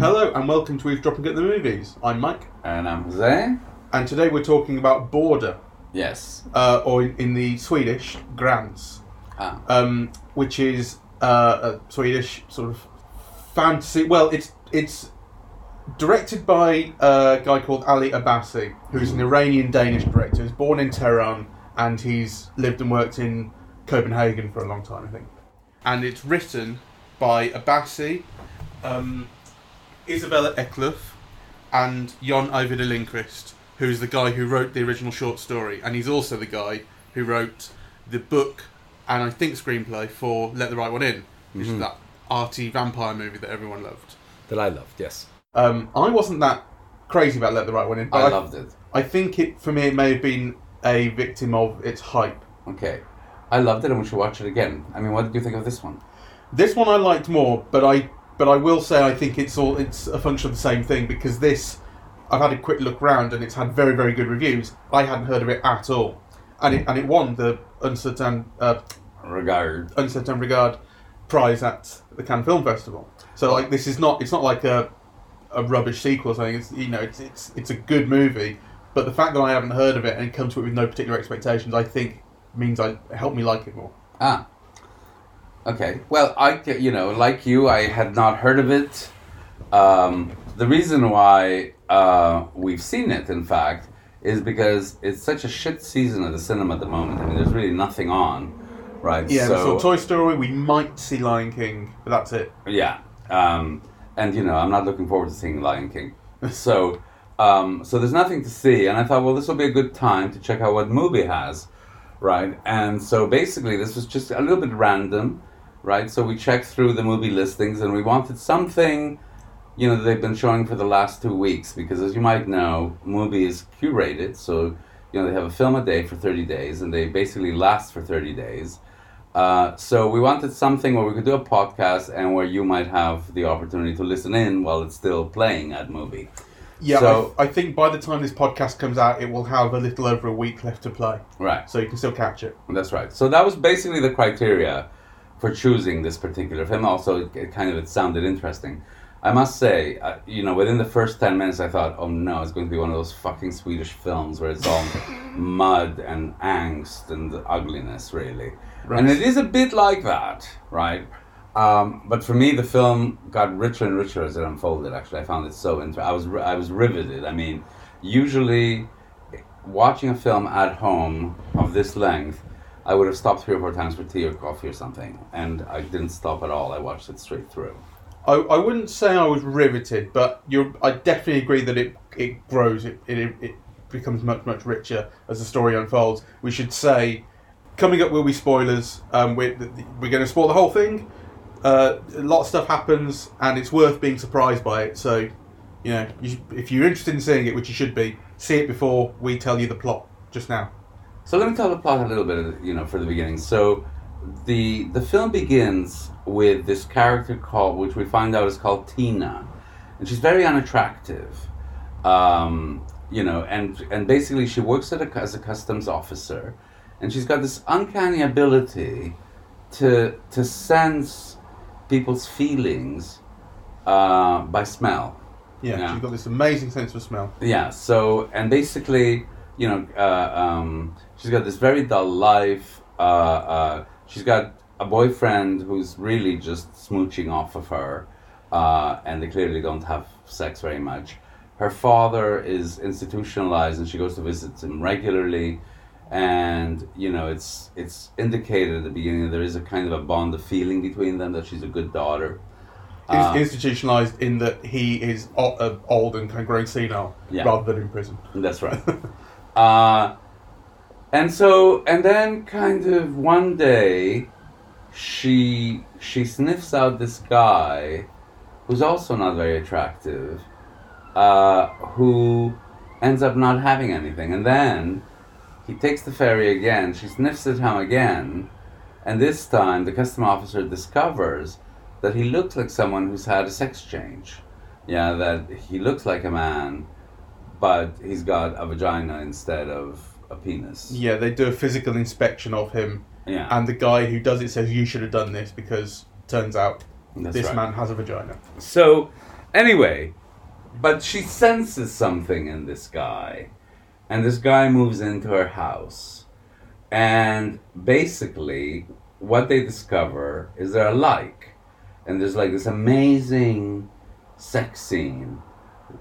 Hello and welcome to Eavesdropping at the Movies. I'm Mike, And I'm Jose. and today we're talking about Border, Yes. uh, or in, in the Swedish, Gräns, Ah. um, which is uh, a Swedish sort of fantasy. Well, it's it's directed by a guy called Ali Abbasi, who's an Iranian Danish director. He's born in Tehran and he's lived and worked in Copenhagen for a long time, I think. And it's written by Abbasi, um, Isabella Eklöf, and John Ajvide Lindqvist, who's the guy who wrote the original short story, and he's also the guy who wrote the book and I think screenplay for Let the Right One In, which is that arty vampire movie that everyone loved. That I loved, yes. Um, I wasn't that crazy about Let the Right One In, but I loved it. I think it for me it may have been a victim of its hype. Okay. I loved it and we should watch it again. I mean, what did you think of this one? This one I liked more, but I but I will say I think it's all it's a function of the same thing because this I've had a quick look round and it's had very very good reviews. I hadn't heard of it at all, and it and it won the Un Certain uh, Regard. Un Certain Regard prize at the Cannes Film Festival. So like this is not it's not like a a rubbish sequel or something. It's you know it's it's it's a good movie, but the fact that I haven't heard of it and come to it with no particular expectations, I think means I helped me like it more. Ah. Okay. Well, I, you know, like you, I had not heard of it. Um, the reason why uh, we've seen it, in fact, is because it's such a shit season of the cinema at the moment. I mean, there's really nothing on, right? Yeah, we so, saw Toy Story. We might see Lion King, but that's it. Yeah, um, and you know, I'm not looking forward to seeing Lion King. so, um, so there's nothing to see, and I thought, well, this will be a good time to check out what MUBI has, right? And so basically, this was just a little bit random, right? So we checked through the movie listings, and we wanted something, you know, that they've been showing for the last two weeks, because as you might know, MUBI is curated, so you know they have a film a day for 30 days, and they basically last for 30 days. Uh, so we wanted something where we could do a podcast and where you might have the opportunity to listen in while it's still playing at MUBI. Yeah, So- I, I think by the time this podcast comes out, it will have a little over a week left to play, Right. so you can still catch it. That's right. So that was basically the criteria for choosing this particular film. Also, it, it kind of it sounded interesting. I must say, uh, you know, within the first ten minutes, I thought, "Oh no, it's going to be one of those fucking Swedish films where it's all mud and angst and ugliness, really." Right. And it is a bit like that, right? Um, but for me, the film got richer and richer as it unfolded. Actually, I found it so interesting. I was I was riveted. I mean, usually watching a film at home of this length, I would have stopped three or four times for tea or coffee or something, and I didn't stop at all. I watched it straight through. I, I wouldn't say I was riveted, but you're, I definitely agree that it, it grows, it, it, it becomes much, much richer as the story unfolds. We should say, coming up will be spoilers. Um, we're we're going to spoil the whole thing. Uh, a lot of stuff happens, and it's worth being surprised by it. So, you know, you, if you're interested in seeing it, which you should be, see it before we tell you the plot just now. So let me tell the plot a little bit, you know, for the beginning. So the the film begins with this character called, which we find out is called Tina, and she's very unattractive. Um, you know, and and basically she works at a, as a customs officer, and she's got this uncanny ability to to sense people's feelings uh, by smell. Yeah, Yeah. she's got this amazing sense of smell. Yeah. So and basically, you know, uh, um, she's got this very dull life. Uh, uh, she's got a boyfriend who's really just smooching off of her, uh, and they clearly don't have sex very much. Her father is institutionalized, and she goes to visit him regularly. And you know, it's it's indicated at the beginning that there is a kind of a bond of feeling between them. That she's a good daughter. Uh, institutionalized in that he is uh, old and kind of growing senile Yeah. rather than in prison. That's right. uh, and so, and then kind of one day, she she sniffs out this guy, who's also not very attractive, uh, who ends up not having anything, and then he takes the ferry again. She sniffs at him again, and this time the custom officer discovers that he looks like someone who's had a sex change. Yeah, that he looks like a man, but he's got a vagina instead of a penis. Yeah, they do a physical inspection of him, Yeah, and the guy who does it says you should have done this because turns out that's this right. man has a vagina. So, anyway, but she senses something in this guy, and this guy moves into her house, and basically, what they discover is they're alike, and there's like this amazing sex scene,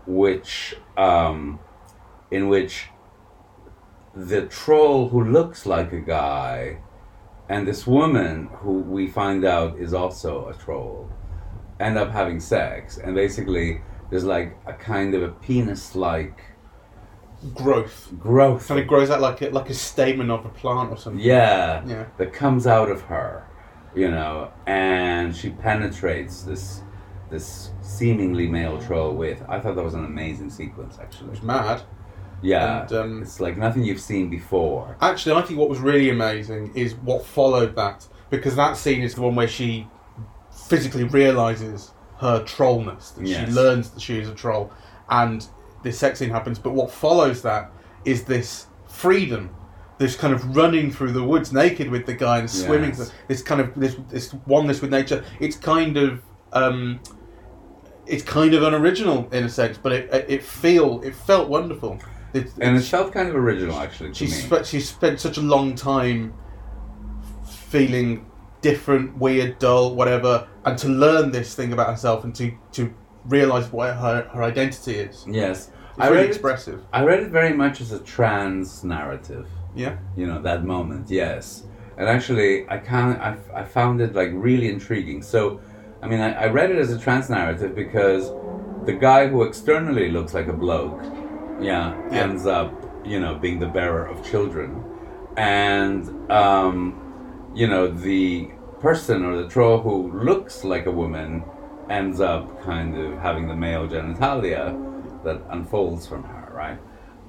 which, um, in which the troll who looks like a guy and this woman who we find out is also a troll end up having sex. And basically there's like a kind of a penis like Growth. growth Kind of grows out like a, like a stamen of a plant or something. yeah, Yeah. that comes out of her you know and she penetrates this this seemingly male troll with i thought that was an amazing sequence actually It's mad. yeah And, um, it's like nothing you've seen before Actually, I think what was really amazing is what followed that because that scene is the one where she physically realizes her trollness. That Yes. She learns that she is a troll, and this sex scene happens. But what follows that is this freedom, this kind of running through the woods naked with the guy and swimming. Yes. This kind of this this oneness with nature. It's kind of. Um, it's kind of unoriginal in a sense, but it it feel it felt wonderful. It, and it it's- felt kind of original actually she spent she spent such a long time feeling different, weird, dull, whatever, and to learn this thing about herself and to to realize what her her identity is. It's yes I really read, it, expressive. I read it very much as a trans narrative Yeah, you know that moment yes and actually i can't i, I found it like really intriguing so i mean I, I read it as a trans narrative because the guy who externally looks like a bloke yeah, Yeah. ends up you know being the bearer of children and um you know the person or the troll who looks like a woman ends up kind of having the male genitalia that unfolds from her right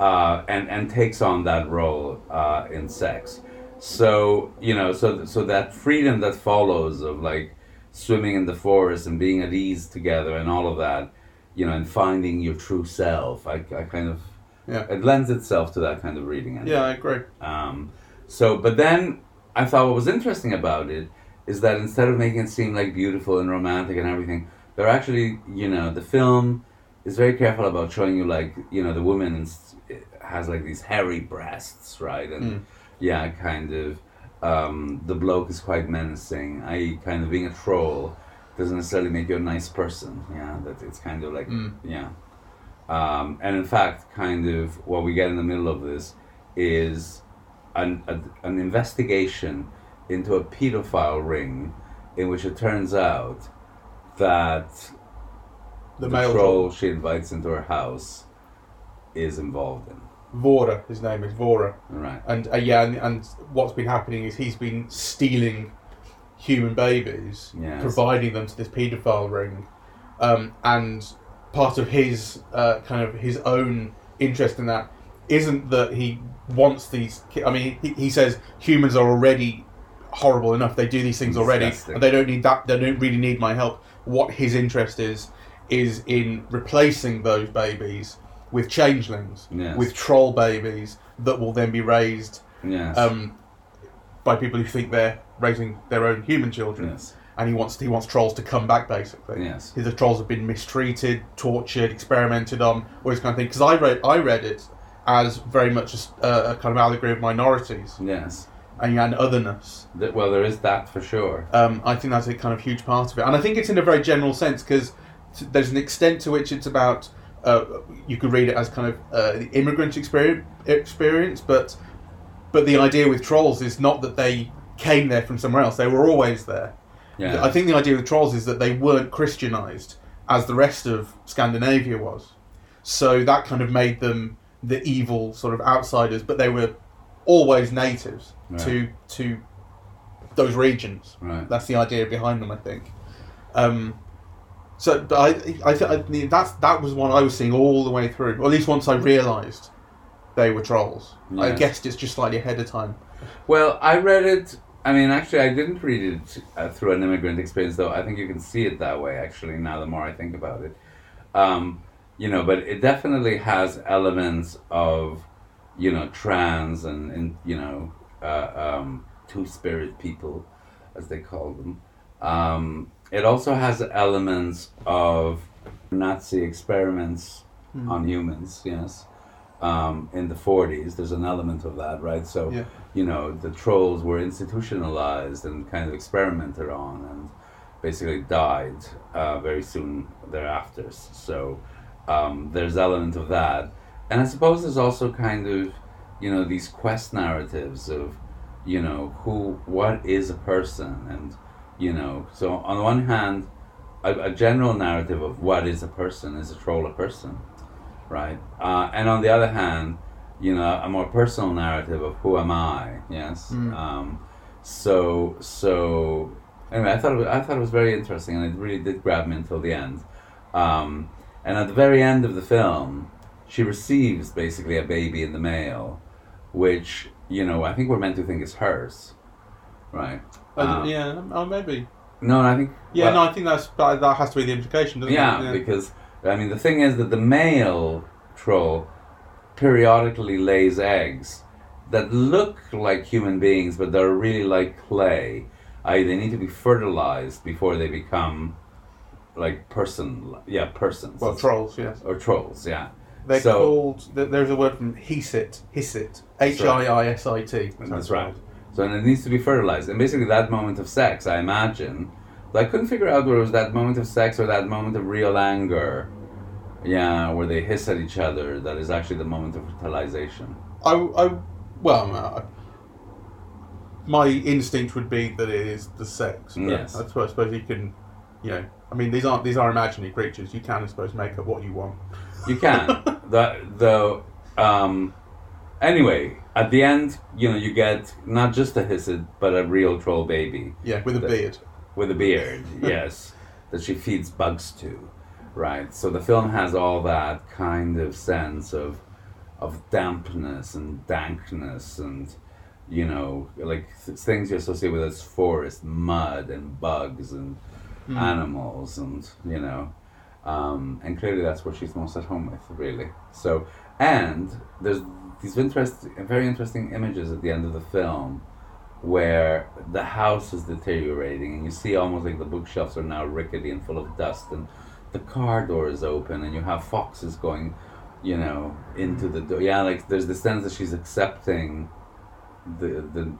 uh, and and takes on that role uh, in sex. So you know, so so that freedom that follows of like swimming in the forest and being at ease together and all of that, you know, and finding your true self. I, I kind of Yeah. it lends itself to that kind of reading. I yeah, I agree. um, so, but then I thought what was interesting about it is that instead of making it seem like beautiful and romantic and everything, they're actually, you know, the film is very careful about showing you like, you know, the woman has like these hairy breasts, right? And Mm. yeah, kind of. Um, the bloke is quite menacing. I kind of being a troll doesn't necessarily make you a nice person. Yeah, that it's kind of like Mm. yeah. Um, and in fact, kind of what we get in the middle of this is an, a, an investigation into a pedophile ring in which it turns out that The, the, male troll troll, she invites into her house is involved in. Vore, his name is Vore, Right. and uh, yeah, and, and what's been happening is he's been stealing human babies, Yes. providing them to this paedophile ring, um, and part of his uh, kind of his own interest in that isn't that he wants these. ki- I mean, he, he says humans are already horrible enough; they do these things already, Disgusting. and they don't need that. They don't really need my help. What his interest is is in replacing those babies with changelings, Yes. with troll babies that will then be raised Yes. um, by people who think they're raising their own human children. yes. And he wants he wants trolls to come back basically. Yes. The trolls have been mistreated, tortured, experimented on, all this kind of thing. Because I read I read it as very much a, uh, a kind of allegory of minorities Yes. And, and otherness. Th- Well, there is that for sure. Um, I think that's a kind of huge part of it, and I think it's in a very general sense because there's an extent to which it's about. Uh, you could read it as kind of uh, the immigrant experience, experience, but but the idea with trolls is not that they came there from somewhere else; they were always there. Yeah. I think the idea with trolls is that they weren't Christianized as the rest of Scandinavia was, so that kind of made them the evil sort of outsiders, but they were always natives Right. to to those regions. Right. That's the idea behind them, I think. Um, so, but I, I, th- I that's that was one I was seeing all the way through. Or at least once I realised they were trolls. I Yes. guessed it's just slightly ahead of time. Well, I read it. I mean, actually, I didn't read it uh, through an immigrant experience, though. I think you can see it that way. Actually, now the more I think about it, um, you know, but it definitely has elements of you know, trans and, and you know, uh, um, two spirit people, as they call them. Um, it also has elements of Nazi experiments Hmm. on humans, yes. Um, in the 40s, there's an element of that, right? So, Yeah. you know, the trolls were institutionalized and kind of experimented on and basically died uh, very soon thereafter. So, um, there's element of that. And I suppose there's also kind of, you know, these quest narratives of, you know, who, what is a person? And, you know, so on the one hand, a, a general narrative of what is a person is a troll a person, right? Uh, and on the other hand, you know, a more personal narrative of who am I? Yes. Mm. Um, so so anyway, I thought it was, I thought it was very interesting, and it really did grab me until the end. Um, and at the very end of the film, she receives basically a baby in the mail, which you know I think we're meant to think is hers, right? Uh, Uh, yeah, oh, maybe. No, I think Yeah, well, no, I think that's that that has to be the implication, doesn't yeah, it? Yeah, because I mean the thing is that the male troll periodically lays eggs that look like human beings, but they're really like clay. I they need to be fertilized before they become like person, yeah, persons. Well, trolls, yes. or trolls, yeah. They're So- called. There's a word from hiisit, hiisit, H I I S I T. That's right. So and it needs to be fertilized, and basically that moment of sex, I imagine. But I couldn't figure out whether it was that moment of sex or that moment of real anger. Yeah, where they hiss at each other. That is actually the moment of fertilization. I, I, well, uh, my instinct would be that it is the sex. Yes. I suppose, I suppose you can, you know, I mean, these aren't these are imaginary creatures. You can, I suppose, make up what you want. You can. the the um. Anyway, at the end, you know, you get not just a hissed, but a real troll baby. Yeah, with a The- beard. with a beard, yes, that she feeds bugs to, right? So the film has all that kind of sense of of dampness and dankness and you know like th- things you associate with as forest, mud and bugs and animals and you know. Um, and clearly that's what she's most at home with, really. So, and there's these interest, very interesting images at the end of the film where the house is deteriorating and you see almost like the bookshelves are now rickety and full of dust and the car door is open and you have foxes going you know into the door yeah like there's the sense that she's accepting the the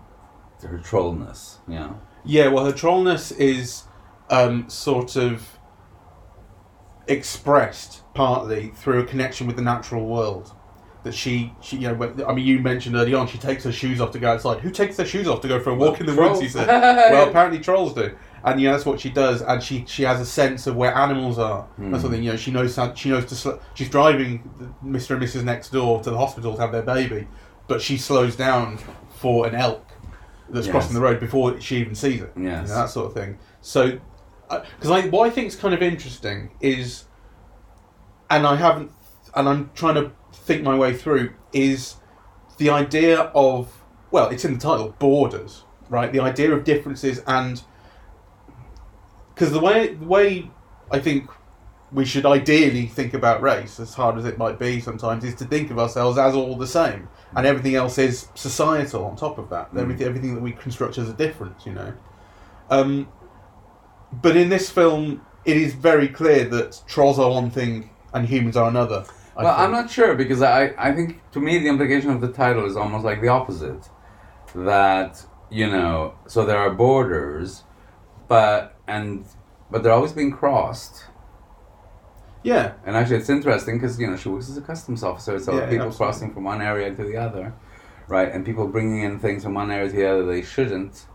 her trollness know Yeah, well, her trollness is um, sort of expressed partly through a connection with the natural world. That she, she, you know, when- I mean, you mentioned early on, she takes her shoes off to go outside. Who takes their shoes off to go for a walk in the trolls. woods? He said. well, apparently trolls do, and yeah, that's what she does. And she she has a sense of where animals are. That's hmm. something you know. She knows how, she knows to. Sl- she's driving Mr. and Mrs. next door to the hospital to have their baby, but she slows down for an elk that's Yes. crossing the road before she even sees it. You know, that sort of thing. So, because I what I think is kind of interesting is, and I haven't, and I'm trying to think my way through is the idea of well, it's in the title, borders, right? The idea of differences and because the way the way I think we should ideally think about race, as hard as it might be sometimes, is to think of ourselves as all the same, and everything else is societal on top of that. Everything, everything that we construct as a difference, you know. Um, but in this film, it is very clear that trolls are one thing and humans are another. I well i'm not sure because i i think to me the implication of the title is almost like the opposite that you know so there are borders but and but they're always being crossed Yeah, And actually, it's interesting because you know she works as a customs officer, so Yeah, people absolutely. crossing from one area to the other, right? And people bringing in things from one area to the other they shouldn't,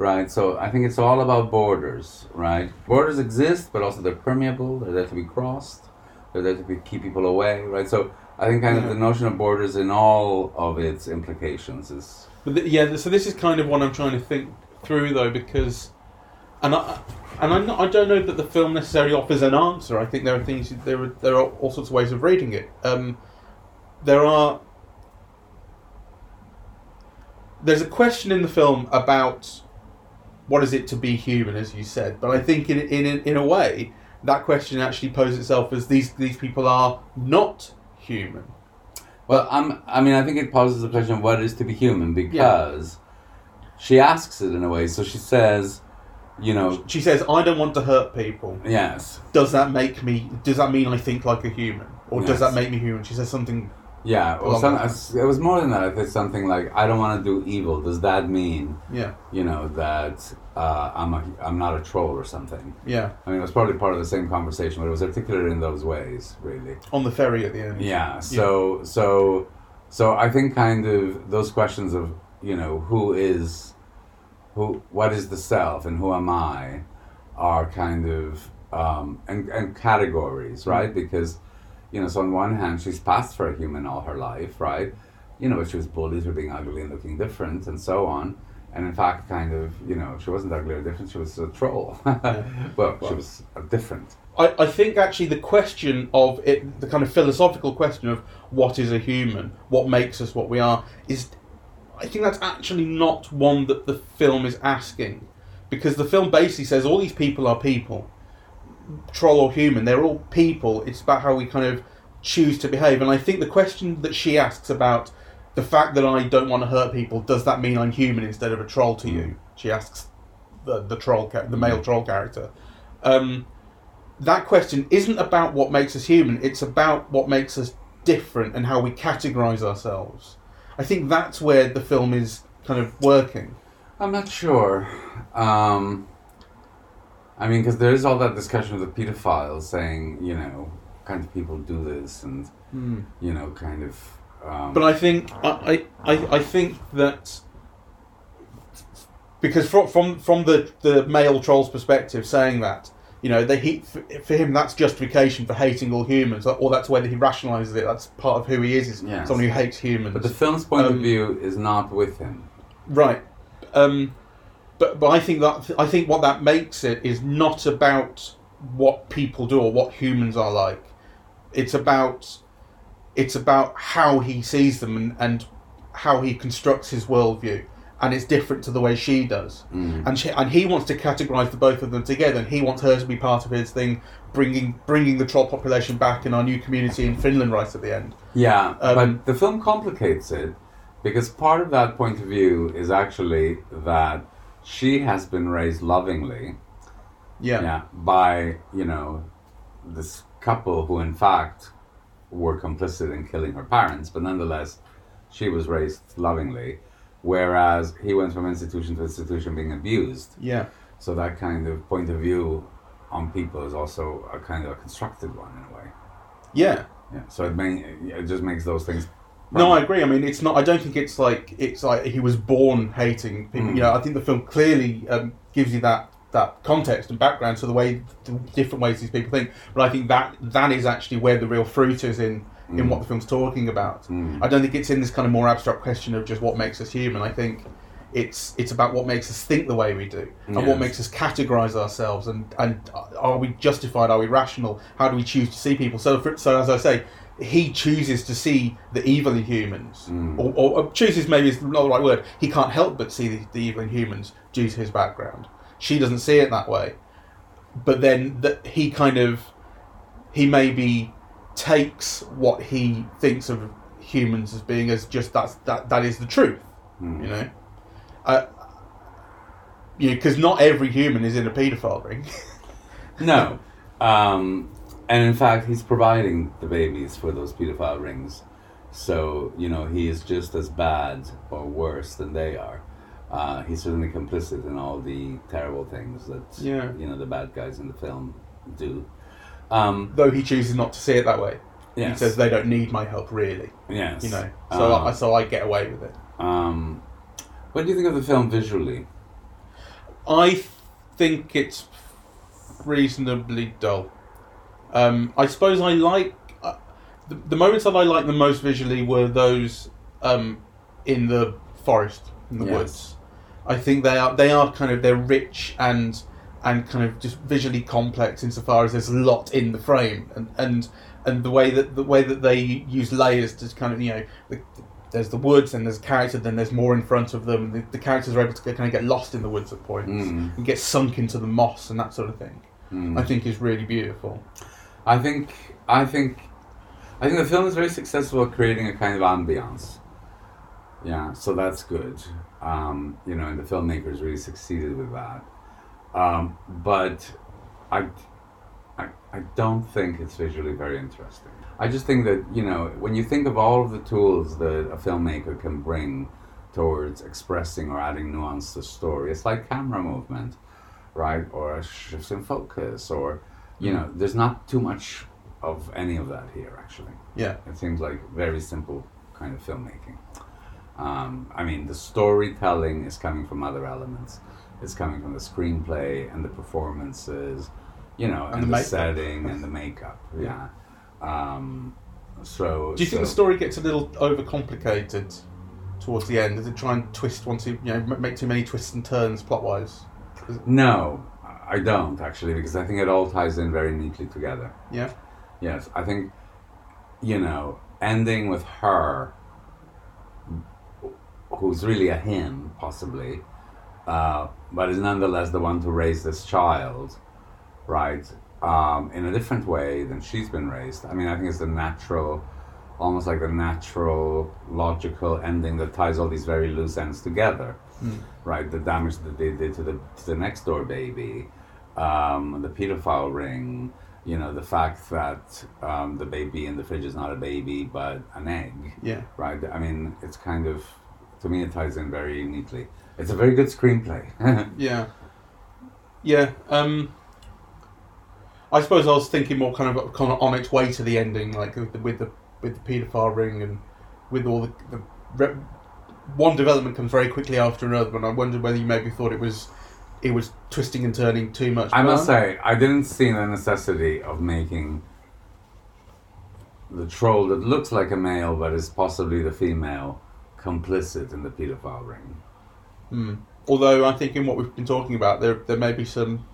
right? So I think it's all about borders, right? Borders exist, but also they're permeable. They're there to be crossed. They're there to be, keep people away, right? So I think kind Yeah. of the notion of borders in all of its implications is But th- yeah, so this is kind of what I'm trying to think through though, because, and I, and not, I don't know that the film necessarily offers an answer. I think there are things there are there are all sorts of ways of reading it. Um, there are. There's a question in the film about what is it to be human, as you said, but I think in in in a way that question actually poses itself as these these people are not human. Well, I'm, I mean, I think it poses the question of what it is to be human because she asks it in a way. So she says, you know, She says, "I don't want to hurt people." yes, Does that make me? Does that mean I think like a human, or does that make me human? She says something. Yeah. Well, some, it was more than that. It's something like, I don't want to do evil. Does that mean, Yeah, you know, that uh, I'm a, I'm not a troll or something? yeah. I mean, it was probably part of the same conversation, but it was articulated in those ways, really. On the ferry at the end. Yeah. So so so I think kind of those questions of you know who is who what is the self and who am I are kind of um, and and categories right because you know so on one hand she's passed for a human all her life right? You know she was bullied for being ugly and looking different and so on. And in fact kind of you know she wasn't ugly or different she was a troll. Well she was uh, different. I, I think actually the question of it, the kind of philosophical question of what is a human, what makes us what we are, is I think that's actually not one that the film is asking, because the film basically says all these people are people, troll or human, they're all people. It's about how we kind of choose to behave, and I think the question that she asks about the fact that I don't want to hurt people, does that mean I'm human instead of a troll to you? She asks the the troll, the male troll character. Um, that question isn't about what makes us human, it's about what makes us different and how we categorize ourselves. I think that's where the film is kind of working. I'm not sure. Um, I mean, because there is all that discussion of the pedophiles saying, you know, kind of people do this, and you know, kind of. Um, But I think I, I, I- think that because from from from the the male troll's perspective, saying that you know they he for, him that's justification for hating all humans, or that's whether he rationalizes it. That's part of who he is. Is Yes. someone who hates humans. but the film's point of Um, view is not with him. Right. Um, but but I think that I think what that makes it is not about what people do or what humans are like. It's about it's about how he sees them and, and how he constructs his worldview, and it's different to the way she does. Mm. And she, and he wants to categorize the both of them together, and he wants her to be part of his thing, bringing bringing the troll population back in our new community in Finland right at the end. Yeah, Um, but the film complicates it because part of that point of view is actually that she has been raised lovingly, Yeah. yeah, by you know this couple who in fact were complicit in killing her parents, but nonetheless she was raised lovingly, whereas he went from institution to institution being abused. Yeah. So that kind of point of view on people is also a kind of a constructed one in a way. Yeah. Yeah. So it may, it just makes those things. No, I agree. I mean, it's not. I don't think it's like it's like he was born hating people. Mm. You know, I think the film clearly um, gives you that that context and background to the way the different ways these people think. But I think that that is actually where the real fruit is in in what the film's talking about. Mm. I don't think it's in this kind of more abstract question of just what makes us human. I think it's it's about what makes us think the way we do and Yes. what makes us categorize ourselves and and are we justified? Are we rational? How do we choose to see people? So for, so as I say. He chooses to see the evil in humans, Mm. or, or, chooses maybe is not the right word. He can't help but see the, the evil in humans due to his background. She doesn't see it that way, but then that he kind of he maybe takes what he thinks of humans as being as just that's that that is the truth Mm. you know uh, yeah because not every human is in a paedophile ring No. Um, and in fact, he's providing the babies for those pedophile rings. So, you know, he is just as bad or worse than they are. Uh, he's certainly complicit in all the terrible things that, Yeah. you know, the bad guys in the film do. Um, though he chooses not to see it that way he says they don't need my help really yes. you know so Um, I, so I get away with it um, what do you think of the film visually? I think it's reasonably dull. Um, I suppose I like uh, the, the moments that I like the most visually were those um, in the forest, in the Yes. woods. I think they are they are kind of they're rich and and kind of just visually complex insofar as there's a lot in the frame and and and the way that the way that they use layers to kind of you know the, there's the woods and there's a character then there's more in front of them the, the characters are able to kind of get lost in the woods at points Mm. and get sunk into the moss and that sort of thing Mm. I think is really beautiful I think I think I think the film is very successful at creating a kind of ambiance. Yeah, so that's good. Um, you know, and the filmmakers really succeeded with that. Um, but I, I, I don't think it's visually very interesting. I just think that you know when you think of all of the tools that a filmmaker can bring towards expressing or adding nuance to story, it's like camera movement, right, or a shift in focus, or you know, there's not too much of any of that here actually. Yeah. It seems like very simple kind of filmmaking. Um, I mean, the storytelling is coming from other elements. It's coming from the screenplay and the performances, you know, and, And the the, setting and the makeup. Yeah. Um, so. Do you think the story gets a little overcomplicated towards the end? Does it try and twist once you you know make too many twists and turns plot wise? No, I don't actually, because I think it all ties in very neatly together. Yeah. Yes, I think, you know, ending with her, who's really a him, possibly, uh, but is nonetheless the one to raise this child, right, um, in a different way than she's been raised. I mean, I think it's the natural, almost like the natural, logical ending that ties all these very loose ends together, right? The damage that they did to the, to the next door baby, um, the pedophile ring, you know, the fact that um, the baby in the fridge is not a baby but an egg, Yeah. right? I mean, it's kind of, to me, it ties in very neatly. It's a very good screenplay. Yeah. Yeah. Um, I suppose I was thinking more kind of kind of on its way to the ending, like with the with the, with the paedophile ring and with all the, the re- one development comes very quickly after another, and I wondered whether you maybe thought it was it was twisting and turning too much. I must say, I didn't see the necessity of making the troll that looks like a male but is possibly the female complicit in the pedophile ring. Hmm. Although I think in what we've been talking about, there there may be some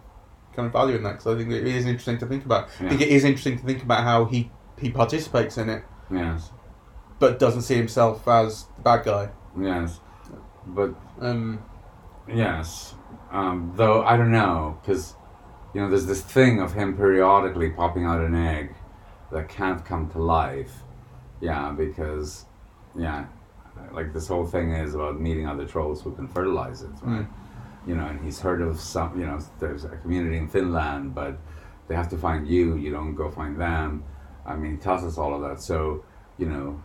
kind of value in that because I think it is interesting to think about. I think it is interesting to think about how he he participates in it, Yes, but doesn't see himself as the bad guy. yes. But Um, Yes, um, though I don't know because you know there's this thing of him periodically popping out an egg that can't come to life. Yeah, because yeah, like this whole thing is about meeting other trolls who can fertilize it, right? You know, and he's heard of some. You know, there's a community in Finland, but they have to find you. You don't go find them. I mean, he tells us all of that. So you know,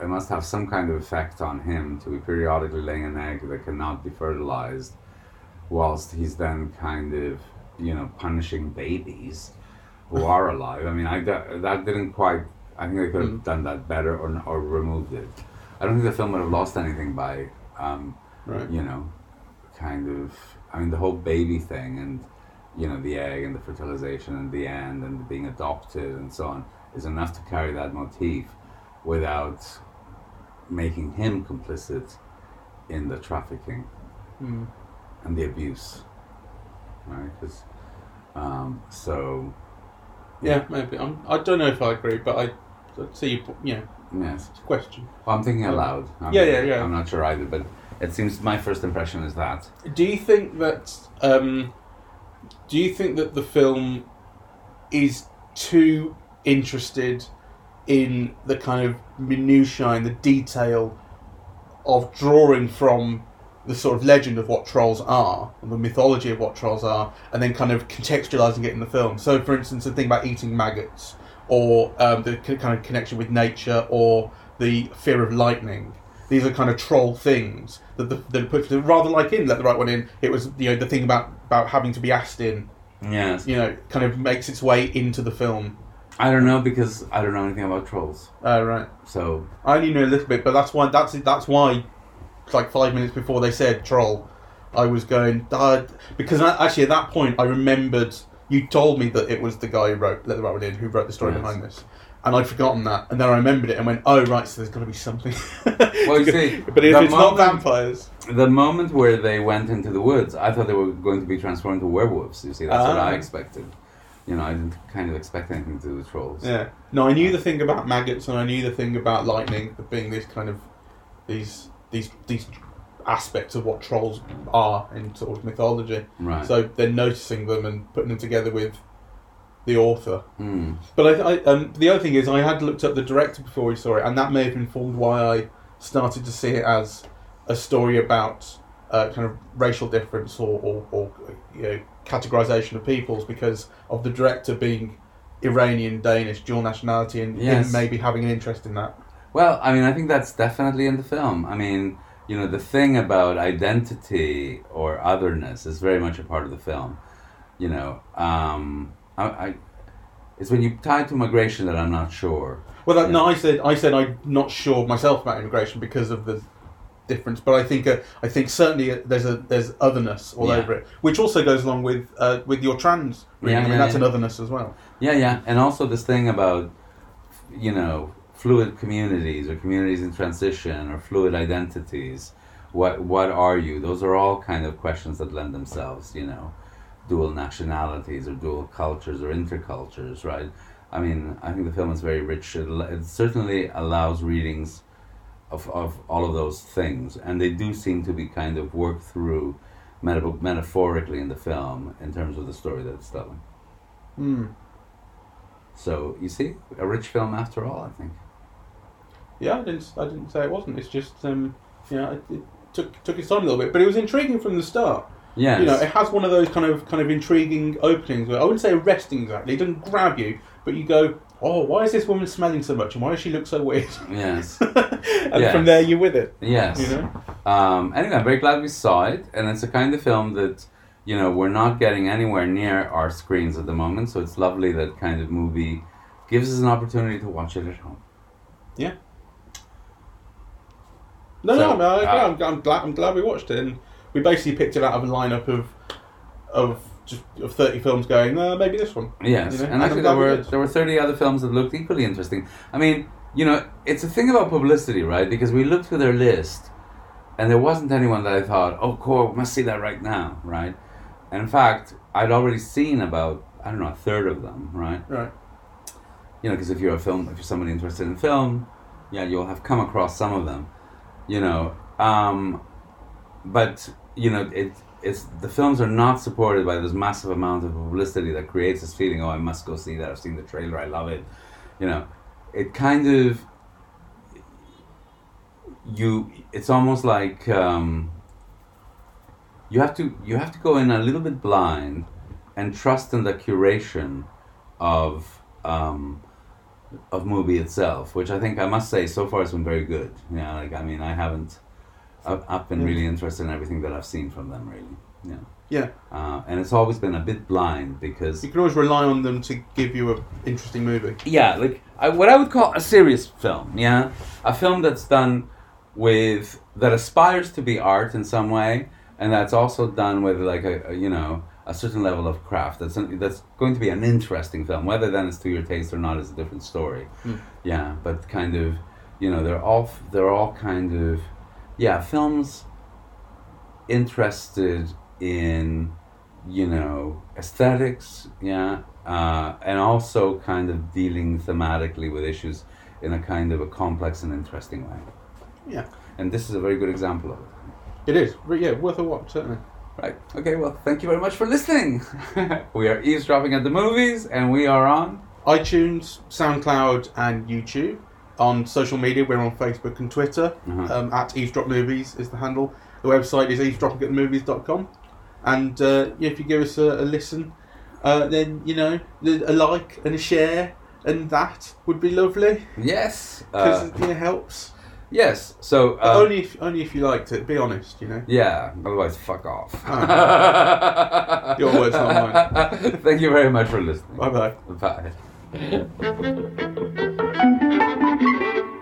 it must have some kind of effect on him to be periodically laying an egg that cannot be fertilized, whilst he's then kind of, you know, punishing babies who are alive. I mean, I that, that didn't quite. I think they could have done that better or or removed it. I don't think the film would have lost anything by, um, right. you know, kind of. I mean, the whole baby thing and you know the egg and the fertilization and the end and being adopted and so on is enough to carry that motif without making him complicit in the trafficking Hmm. And the abuse right 'Cause, um, so Yeah, maybe. I'm, I don't know if I agree, but I, I see you. You know, yes it's a question. well, i'm thinking aloud I'm, Yeah, yeah, yeah. i'm not sure either but it seems my first impression is that Do you think that? Um, do you think that the film is too interested in the kind of minutiae and the detail of drawing from the sort of legend of what trolls are, and the mythology of what trolls are, and then kind of contextualizing it in the film? So, for instance, the thing about eating maggots, or um, the kind of connection with nature, or the fear of lightning. These are kind of troll things that the, that put rather like in Let the Right One In. It was you know the thing about about having to be asked in. yes You know, kind of makes its way into the film. i don't know because i don't know anything about trolls Uh, right. so I only know a little bit, but that's why that's it that's why, like five minutes before they said troll, I was going uh, because I, actually at that point I remembered you told me that it was the guy who wrote Let the Right One In who wrote the story Yes. behind this, and I'd forgotten that, and then I remembered it and went, oh right, so there's got to be something. Well, you see, but if it's not vampires, The moment where they went into the woods, I thought they were going to be transformed into werewolves. You see, that's what Ah. I expected. You know, I didn't kind of expect anything to do with trolls. yeah. No, I knew the thing about maggots and I knew the thing about lightning being this kind of these these these aspects of what trolls are in sort of mythology. Right. So they're noticing them and putting them together with the author. Mm. But I, I um, the other thing is, I had looked up the director before we saw it, and that may have informed why I started to see it as a story about uh, kind of racial difference or, or, or you know, categorization of peoples because of the director being Iranian, Danish, dual nationality, and Yes. him maybe having an interest in that. Well, I mean, I think that's definitely in the film. I mean, you know, the thing about identity or otherness is very much a part of the film. You know, um, I, I, it's when you tie it to migration that I'm not sure. Well, that, no, I said I said I'm not sure myself about immigration because of the difference, but I think uh, I think certainly uh, there's a there's otherness all Yeah. over it, which also goes along with uh, with your trans. reading. Yeah, I mean yeah, that's yeah. an otherness as well. Yeah, yeah, and also this thing about, you know, fluid communities or communities in transition or fluid identities. What what are you? Those are all kind of questions that lend themselves, you know, dual nationalities or dual cultures or intercultures, right? I mean, I think the film is very rich. It, it certainly allows readings of, of all of those things, and they do seem to be kind of worked through meta- metaphorically in the film in terms of the story that it's telling. Hmm. So you see, a rich film after all. I think. Yeah, I didn't I didn't say it wasn't. It's just um, yeah, it, it took took its time a little bit, but it was intriguing from the start. Yeah, You know, it has one of those kind of kind of intriguing openings. Where I wouldn't say arresting exactly. It doesn't grab you, but you go, oh, why is this woman smelling so much, and why does she look so weird? yes. and Yes. from there, you're with it. Yes. You know. Um, anyway, I'm very glad we saw it, and it's a kind of film that you know we're not getting anywhere near our screens at the moment. So it's lovely that kind of MUBI gives us an opportunity to watch it at home. No, So, no, I agree. uh, I'm, I'm glad. I'm glad we watched it, and we basically picked it out of a lineup of of just of thirty films. Going, uh, maybe this one. Yes, You know, and and actually there glad we were there were thirty other films that looked equally interesting. I mean, you know, it's a thing about publicity, right? Because we looked through their list, and there wasn't anyone that I thought, oh, cool, we must see that right now, right? And in fact, I'd already seen about I don't know a third of them, right? Right. You know, because if you're a film, if you're somebody interested in film, yeah, you'll have come across some of them, you know. Um, but you know, it it's the films are not supported by this massive amount of publicity that creates this feeling. Oh, I must go see that. I've seen the trailer. I love it. You know, it kind of you. It's almost like um, you have to you have to go in a little bit blind and trust in the curation of um, of MUBI itself, which I think I must say so far has been very good. Yeah, like I mean, I haven't. I've, I've been really interested in everything that I've seen from them. Really, yeah. Yeah. Uh, and it's always been a bit blind because You can always rely on them to give you a interesting movie. yeah, like I, what I would call a serious film. Yeah, a film that's done with that aspires to be art in some way, and that's also done with like a, a you know a certain level of craft. That's an, that's going to be an interesting film. Whether then it's to your taste or not is a different story. Hmm. Yeah, but kind of you know they're all they're all kind of yeah films interested in you know aesthetics yeah uh, and also kind of dealing thematically with issues in a kind of a complex and interesting way Yeah. and this is a very good example of it It is. Yeah, worth a watch certainly. Right okay well thank you very much for listening we are eavesdropping at the movies and we are on iTunes, SoundCloud, and YouTube. On social media, we're on Facebook and Twitter. Uh-huh. Um, at Eavesdrop Movies is the handle. The website is eavesdroppingatthemovies.com. And uh, yeah, if you give us a, a listen, uh, then you know a like and a share and that would be lovely yes because uh, it helps. Yes. So um, only if only if you liked it. Be honest, you know. Yeah. Otherwise, fuck off. Oh. Your words, not mine. Thank you very much for listening. Bye bye. Bye.